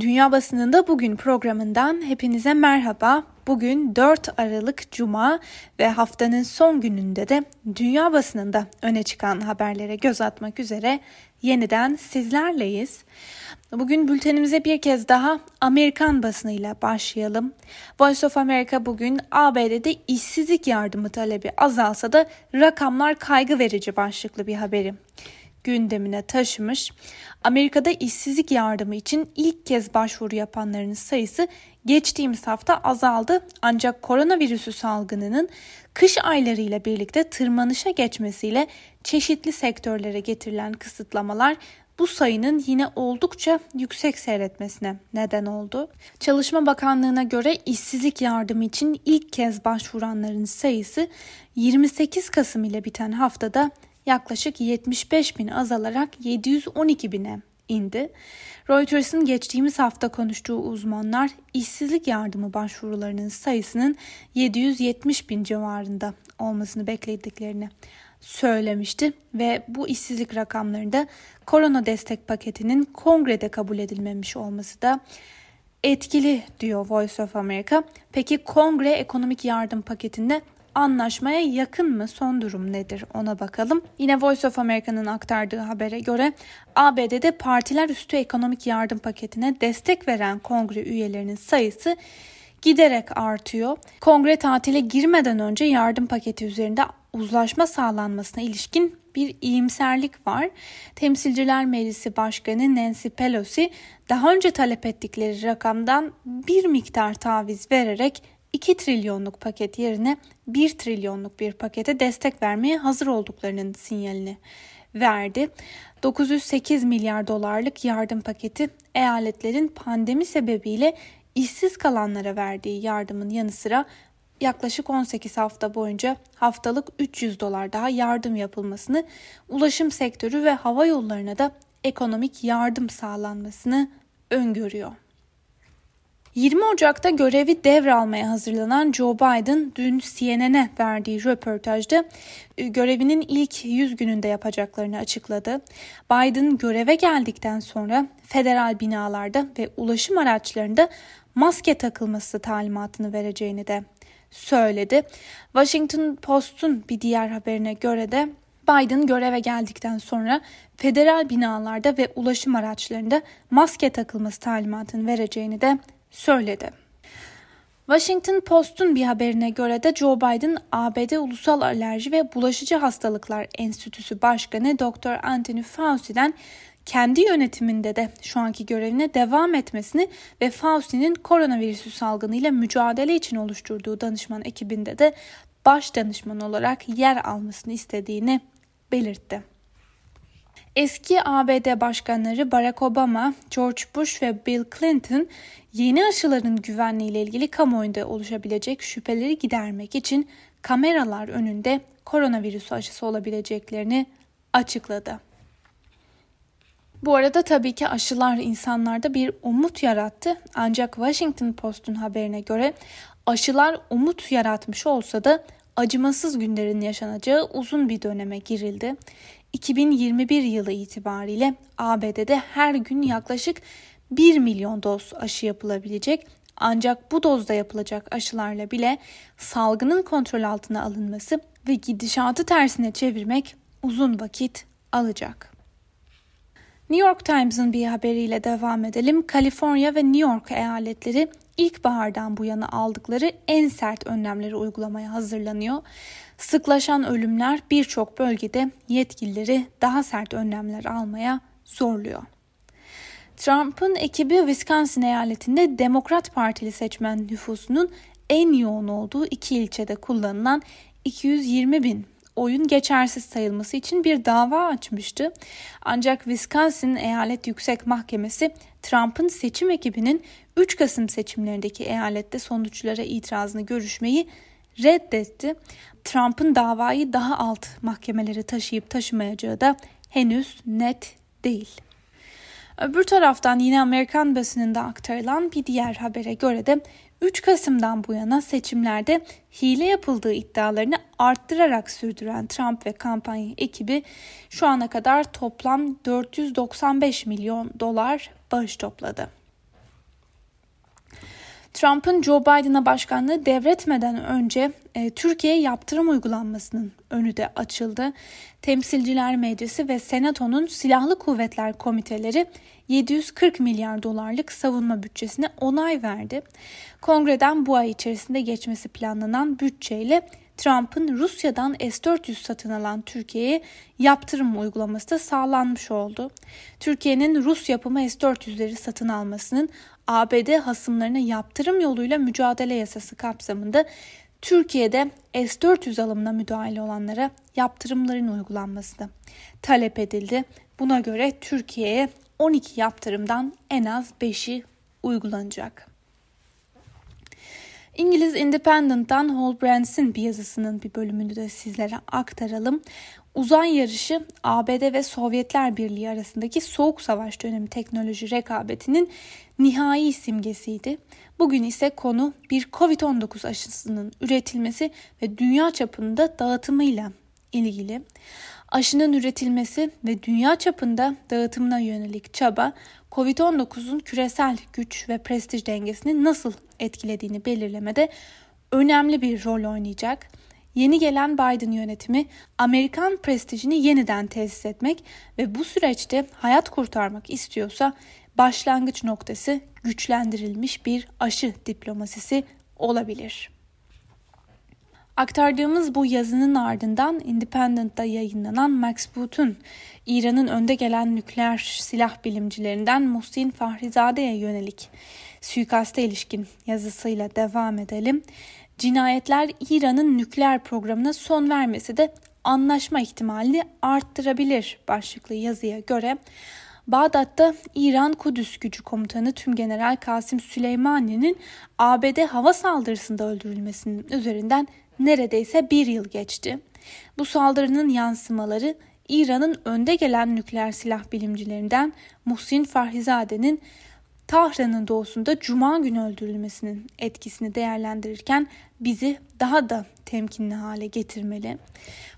Dünya Basınında Bugün programından hepinize merhaba. Bugün 4 Aralık Cuma ve haftanın son gününde de dünya basınında öne çıkan haberlere göz atmak üzere yeniden sizlerleyiz. Bugün bültenimize bir kez daha Amerikan basınıyla başlayalım. Voice of America bugün ABD'de işsizlik yardımı talebi azalsa da rakamlar kaygı verici başlıklı bir haberi gündemine taşımış. Amerika'da işsizlik yardımı için ilk kez başvuru yapanların sayısı geçtiğimiz hafta azaldı. Ancak koronavirüsü salgınının kış aylarıyla birlikte tırmanışa geçmesiyle çeşitli sektörlere getirilen kısıtlamalar bu sayının yine oldukça yüksek seyretmesine neden oldu. Çalışma Bakanlığı'na göre işsizlik yardımı için ilk kez başvuranların sayısı 28 Kasım ile biten haftada yaklaşık 75 bin azalarak 712 bine indi. Reuters'ın geçtiğimiz hafta konuştuğu uzmanlar işsizlik yardımı başvurularının sayısının 770 bin civarında olmasını beklediklerini söylemişti ve bu işsizlik rakamlarında korona destek paketinin kongrede kabul edilmemiş olması da etkili diyor Voice of America. Peki kongre ekonomik yardım paketinde anlaşmaya yakın mı? Son durum nedir? Ona bakalım. Yine Voice of America'nın aktardığı habere göre ABD'de partiler üstü ekonomik yardım paketine destek veren kongre üyelerinin sayısı giderek artıyor. Kongre tatile girmeden önce yardım paketi üzerinde uzlaşma sağlanmasına ilişkin bir iyimserlik var. Temsilciler Meclisi Başkanı Nancy Pelosi daha önce talep ettikleri rakamdan bir miktar taviz vererek 2 trilyonluk paket yerine 1 trilyonluk bir pakete destek vermeye hazır olduklarının sinyalini verdi. 908 milyar dolarlık yardım paketi eyaletlerin pandemi sebebiyle işsiz kalanlara verdiği yardımın yanı sıra yaklaşık 18 hafta boyunca haftalık 300 dolar daha yardım yapılmasını, ulaşım sektörü ve hava yollarına da ekonomik yardım sağlanmasını öngörüyor. 20 Ocak'ta görevi devralmaya hazırlanan Joe Biden dün CNN'e verdiği röportajda e, görevinin ilk 100 gününde yapacaklarını açıkladı. Biden göreve geldikten sonra federal binalarda ve ulaşım araçlarında maske takılması talimatını vereceğini de söyledi. Washington Post'un bir diğer haberine göre de Biden göreve geldikten sonra federal binalarda ve ulaşım araçlarında maske takılması talimatını vereceğini de söyledi. Washington Post'un bir haberine göre de Joe Biden ABD Ulusal Alerji ve Bulaşıcı Hastalıklar Enstitüsü Başkanı Dr. Anthony Fauci'den kendi yönetiminde de şu anki görevine devam etmesini ve Fauci'nin koronavirüsü salgınıyla mücadele için oluşturduğu danışman ekibinde de baş danışman olarak yer almasını istediğini belirtti. Eski ABD başkanları Barack Obama, George Bush ve Bill Clinton yeni aşıların güvenliği ile ilgili kamuoyunda oluşabilecek şüpheleri gidermek için kameralar önünde koronavirüs aşısı olabileceklerini açıkladı. Bu arada tabii ki aşılar insanlarda bir umut yarattı. Ancak Washington Post'un haberine göre aşılar umut yaratmış olsa da acımasız günlerin yaşanacağı uzun bir döneme girildi. 2021 yılı itibariyle ABD'de her gün yaklaşık 1 milyon doz aşı yapılabilecek ancak bu dozda yapılacak aşılarla bile salgının kontrol altına alınması ve gidişatı tersine çevirmek uzun vakit alacak. New York Times'ın bir haberiyle devam edelim. Kaliforniya ve New York eyaletleri ilkbahardan bu yana aldıkları en sert önlemleri uygulamaya hazırlanıyor. Sıklaşan ölümler birçok bölgede yetkilileri daha sert önlemler almaya zorluyor. Trump'ın ekibi Wisconsin eyaletinde Demokrat Partili seçmen nüfusunun en yoğun olduğu iki ilçede kullanılan 220 bin oyun geçersiz sayılması için bir dava açmıştı. Ancak Wisconsin Eyalet Yüksek Mahkemesi Trump'ın seçim ekibinin 3 Kasım seçimlerindeki eyalette sonuçlara itirazını görüşmeyi reddetti. Trump'ın davayı daha alt mahkemelere taşıyıp taşımayacağı da henüz net değil. Öbür taraftan yine Amerikan basınında aktarılan bir diğer habere göre de 3 Kasım'dan bu yana seçimlerde hile yapıldığı iddialarını arttırarak sürdüren Trump ve kampanya ekibi şu ana kadar toplam 495 milyon dolar bağış topladı. Trump'ın Joe Biden'a başkanlığı devretmeden önce e, Türkiye'ye yaptırım uygulanmasının önü de açıldı. Temsilciler Meclisi ve Senato'nun Silahlı Kuvvetler Komiteleri 740 milyar dolarlık savunma bütçesine onay verdi. Kongreden bu ay içerisinde geçmesi planlanan bütçeyle Trump'ın Rusya'dan S-400 satın alan Türkiye'ye yaptırım uygulaması da sağlanmış oldu. Türkiye'nin Rus yapımı S-400'leri satın almasının ABD hasımlarına yaptırım yoluyla mücadele yasası kapsamında Türkiye'de S-400 alımına müdahale olanlara yaptırımların uygulanması talep edildi. Buna göre Türkiye'ye 12 yaptırımdan en az 5'i uygulanacak. İngiliz Independent'tan Hall Brands'in bir yazısının bir bölümünü de sizlere aktaralım. Uzay yarışı ABD ve Sovyetler Birliği arasındaki Soğuk Savaş dönemi teknoloji rekabetinin nihai simgesiydi. Bugün ise konu bir COVID-19 aşısının üretilmesi ve dünya çapında dağıtımıyla ilgili. Aşının üretilmesi ve dünya çapında dağıtımına yönelik çaba COVID-19'un küresel güç ve prestij dengesini nasıl etkilediğini belirlemede önemli bir rol oynayacak. Yeni gelen Biden yönetimi Amerikan prestijini yeniden tesis etmek ve bu süreçte hayat kurtarmak istiyorsa başlangıç noktası güçlendirilmiş bir aşı diplomasisi olabilir. Aktardığımız bu yazının ardından Independent'ta yayınlanan Max Boot'un İran'ın önde gelen nükleer silah bilimcilerinden Muhsin Fahrizade'ye yönelik suikaste ilişkin yazısıyla devam edelim. Cinayetler İran'ın nükleer programına son vermesi de anlaşma ihtimalini arttırabilir başlıklı yazıya göre Bağdat'ta İran Kudüs Gücü Komutanı Tümgeneral Kasım Süleymani'nin ABD hava saldırısında öldürülmesinin üzerinden neredeyse bir yıl geçti. Bu saldırının yansımaları İran'ın önde gelen nükleer silah bilimcilerinden Muhsin Farhizade'nin Tahran'ın doğusunda Cuma günü öldürülmesinin etkisini değerlendirirken bizi daha da temkinli hale getirmeli.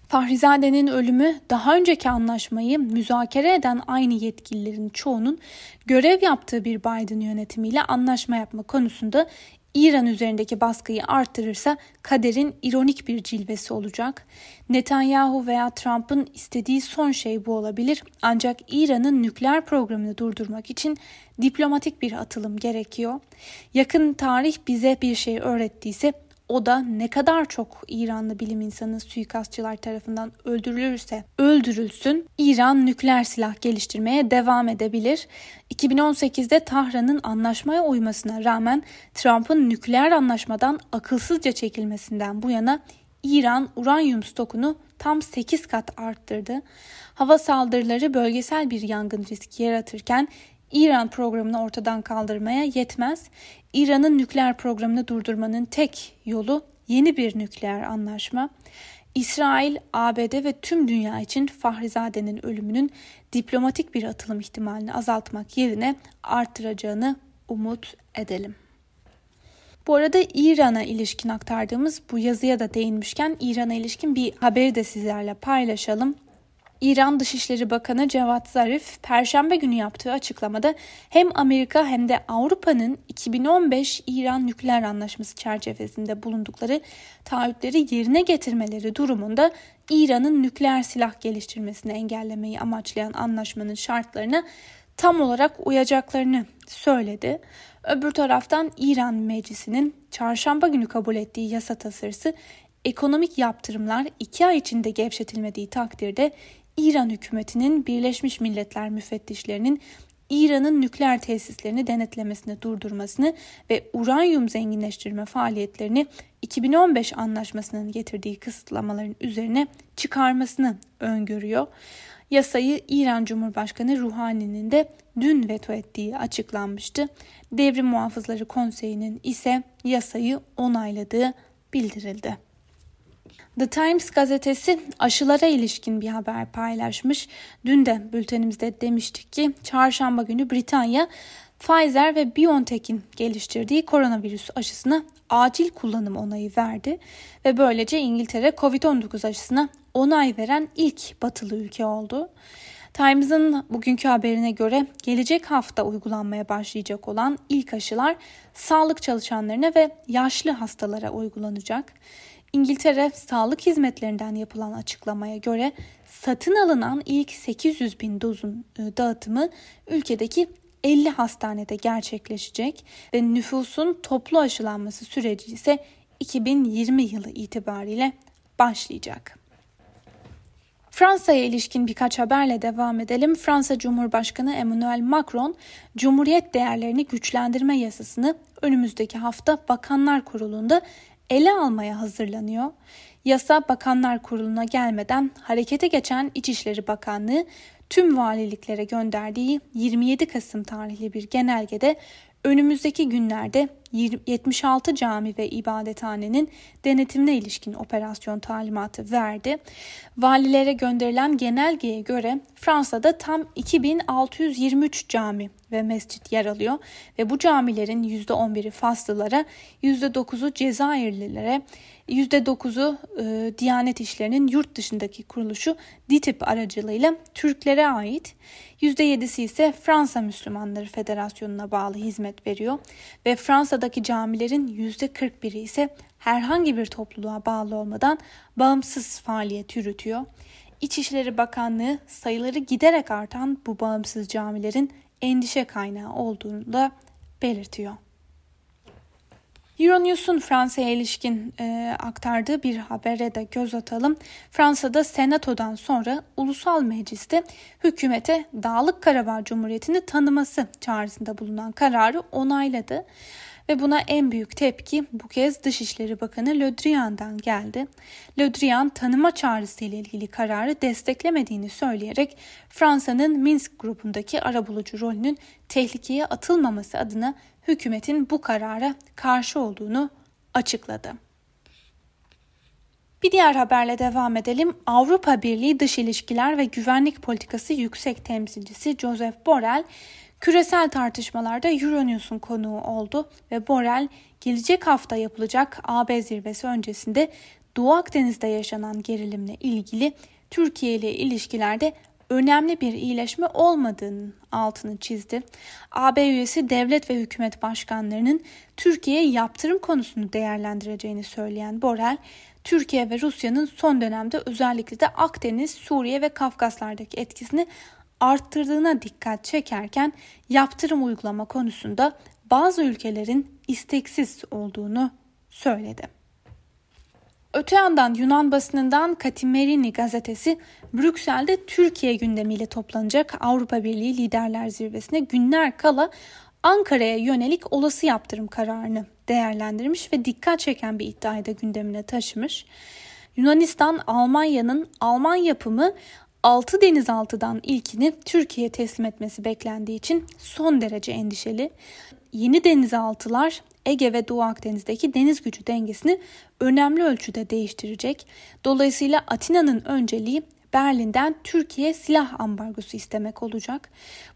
Fahrizade'nin ölümü daha önceki anlaşmayı müzakere eden aynı yetkililerin çoğunun görev yaptığı bir Biden yönetimiyle anlaşma yapma konusunda İran üzerindeki baskıyı artırırsa kaderin ironik bir cilvesi olacak. Netanyahu veya Trump'ın istediği son şey bu olabilir ancak İran'ın nükleer programını durdurmak için diplomatik bir atılım gerekiyor. Yakın tarih bize bir şey öğrettiyse o da ne kadar çok İranlı bilim insanı suikastçılar tarafından öldürülürse öldürülsün İran nükleer silah geliştirmeye devam edebilir. 2018'de Tahran'ın anlaşmaya uymasına rağmen Trump'ın nükleer anlaşmadan akılsızca çekilmesinden bu yana İran uranyum stokunu tam 8 kat arttırdı. Hava saldırıları bölgesel bir yangın riski yaratırken İran programını ortadan kaldırmaya yetmez. İran'ın nükleer programını durdurmanın tek yolu yeni bir nükleer anlaşma. İsrail, ABD ve tüm dünya için Fahrizade'nin ölümünün diplomatik bir atılım ihtimalini azaltmak yerine arttıracağını umut edelim. Bu arada İran'a ilişkin aktardığımız bu yazıya da değinmişken İran'a ilişkin bir haberi de sizlerle paylaşalım. İran Dışişleri Bakanı Cevat Zarif, Perşembe günü yaptığı açıklamada hem Amerika hem de Avrupa'nın 2015 İran nükleer anlaşması çerçevesinde bulundukları taahhütleri yerine getirmeleri durumunda İran'ın nükleer silah geliştirmesini engellemeyi amaçlayan anlaşmanın şartlarına tam olarak uyacaklarını söyledi. Öbür taraftan İran Meclisi'nin çarşamba günü kabul ettiği yasa tasarısı ekonomik yaptırımlar iki ay içinde gevşetilmediği takdirde İran hükümetinin Birleşmiş Milletler müfettişlerinin İran'ın nükleer tesislerini denetlemesini durdurmasını ve uranyum zenginleştirme faaliyetlerini 2015 anlaşmasının getirdiği kısıtlamaların üzerine çıkarmasını öngörüyor. Yasayı İran Cumhurbaşkanı Ruhani'nin de dün veto ettiği açıklanmıştı. Devrim Muhafızları Konseyi'nin ise yasayı onayladığı bildirildi. The Times gazetesi aşılara ilişkin bir haber paylaşmış. Dün de bültenimizde demiştik ki çarşamba günü Britanya Pfizer ve BioNTech'in geliştirdiği koronavirüs aşısına acil kullanım onayı verdi ve böylece İngiltere COVID-19 aşısına onay veren ilk batılı ülke oldu. Times'ın bugünkü haberine göre gelecek hafta uygulanmaya başlayacak olan ilk aşılar sağlık çalışanlarına ve yaşlı hastalara uygulanacak. İngiltere Sağlık Hizmetlerinden yapılan açıklamaya göre satın alınan ilk 800 bin dozun e, dağıtımı ülkedeki 50 hastanede gerçekleşecek ve nüfusun toplu aşılanması süreci ise 2020 yılı itibariyle başlayacak. Fransa'ya ilişkin birkaç haberle devam edelim. Fransa Cumhurbaşkanı Emmanuel Macron, Cumhuriyet değerlerini güçlendirme yasasını önümüzdeki hafta Bakanlar Kurulu'nda ele almaya hazırlanıyor. Yasa Bakanlar Kurulu'na gelmeden harekete geçen İçişleri Bakanlığı tüm valiliklere gönderdiği 27 Kasım tarihli bir genelgede önümüzdeki günlerde 76 cami ve ibadethanenin denetimine ilişkin operasyon talimatı verdi. Valilere gönderilen genelgeye göre Fransa'da tam 2623 cami ve mescit yer alıyor ve bu camilerin %11'i Faslılara, %9'u Cezayirlilere, %9'u e, Diyanet İşleri'nin yurt dışındaki kuruluşu DİTİP aracılığıyla Türklere ait. %7'si ise Fransa Müslümanları Federasyonu'na bağlı hizmet veriyor ve Fransa'daki camilerin %41'i ise herhangi bir topluluğa bağlı olmadan bağımsız faaliyet yürütüyor. İçişleri Bakanlığı sayıları giderek artan bu bağımsız camilerin endişe kaynağı olduğunu da belirtiyor. Euronews'un Fransa'ya ilişkin e, aktardığı bir habere de göz atalım. Fransa'da Senato'dan sonra Ulusal Meclis'te hükümete Dağlık Karabağ Cumhuriyeti'ni tanıması çağrısında bulunan kararı onayladı. Ve buna en büyük tepki bu kez Dışişleri Bakanı Le Drian'dan geldi. Le Drian tanıma çağrısı ile ilgili kararı desteklemediğini söyleyerek Fransa'nın Minsk grubundaki arabulucu rolünün tehlikeye atılmaması adına hükümetin bu karara karşı olduğunu açıkladı. Bir diğer haberle devam edelim. Avrupa Birliği Dış İlişkiler ve Güvenlik Politikası Yüksek Temsilcisi Joseph Borrell küresel tartışmalarda Euronews'un konuğu oldu ve Borrell gelecek hafta yapılacak AB zirvesi öncesinde Doğu Akdeniz'de yaşanan gerilimle ilgili Türkiye ile ilişkilerde önemli bir iyileşme olmadığının altını çizdi. AB üyesi devlet ve hükümet başkanlarının Türkiye'ye yaptırım konusunu değerlendireceğini söyleyen Borrell, Türkiye ve Rusya'nın son dönemde özellikle de Akdeniz, Suriye ve Kafkaslardaki etkisini arttırdığına dikkat çekerken yaptırım uygulama konusunda bazı ülkelerin isteksiz olduğunu söyledi. Öte yandan Yunan basınından Katimerini gazetesi Brüksel'de Türkiye gündemiyle toplanacak Avrupa Birliği Liderler Zirvesi'ne günler kala Ankara'ya yönelik olası yaptırım kararını değerlendirmiş ve dikkat çeken bir iddiayı da gündemine taşımış. Yunanistan Almanya'nın Alman yapımı 6 denizaltıdan ilkini Türkiye'ye teslim etmesi beklendiği için son derece endişeli. Yeni denizaltılar Ege ve Doğu Akdeniz'deki deniz gücü dengesini önemli ölçüde değiştirecek. Dolayısıyla Atina'nın önceliği Berlin'den Türkiye silah ambargosu istemek olacak.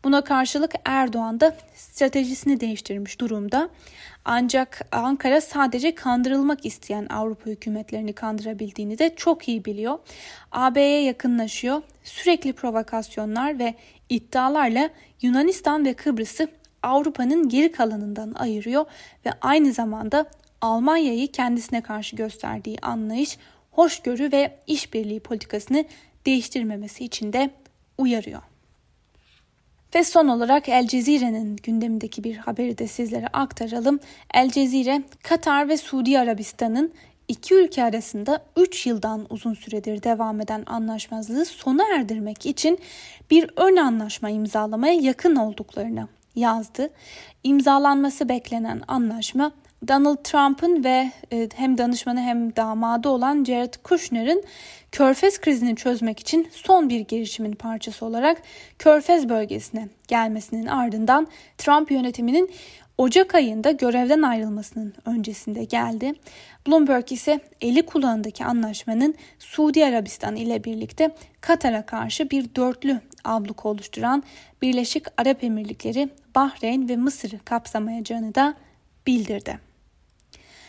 Buna karşılık Erdoğan da stratejisini değiştirmiş durumda. Ancak Ankara sadece kandırılmak isteyen Avrupa hükümetlerini kandırabildiğini de çok iyi biliyor. AB'ye yakınlaşıyor. Sürekli provokasyonlar ve iddialarla Yunanistan ve Kıbrıs'ı Avrupa'nın geri kalanından ayırıyor ve aynı zamanda Almanya'yı kendisine karşı gösterdiği anlayış, hoşgörü ve işbirliği politikasını değiştirmemesi için de uyarıyor. Ve son olarak El Cezire'nin gündemindeki bir haberi de sizlere aktaralım. El Cezire, Katar ve Suudi Arabistan'ın iki ülke arasında 3 yıldan uzun süredir devam eden anlaşmazlığı sona erdirmek için bir ön anlaşma imzalamaya yakın olduklarını yazdı. İmzalanması beklenen anlaşma Donald Trump'ın ve e, hem danışmanı hem damadı olan Jared Kushner'ın Körfez krizini çözmek için son bir girişimin parçası olarak Körfez bölgesine gelmesinin ardından Trump yönetiminin Ocak ayında görevden ayrılmasının öncesinde geldi. Bloomberg ise eli kulağındaki anlaşmanın Suudi Arabistan ile birlikte Katar'a karşı bir dörtlü abluk oluşturan Birleşik Arap Emirlikleri, Bahreyn ve Mısır'ı kapsamayacağını da bildirdi.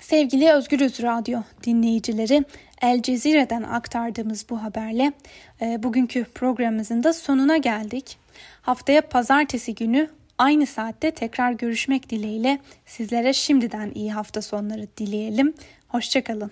Sevgili Özgürüz Radyo dinleyicileri, El Cezire'den aktardığımız bu haberle e, bugünkü programımızın da sonuna geldik. Haftaya pazartesi günü aynı saatte tekrar görüşmek dileğiyle sizlere şimdiden iyi hafta sonları dileyelim. Hoşçakalın.